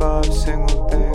five single things.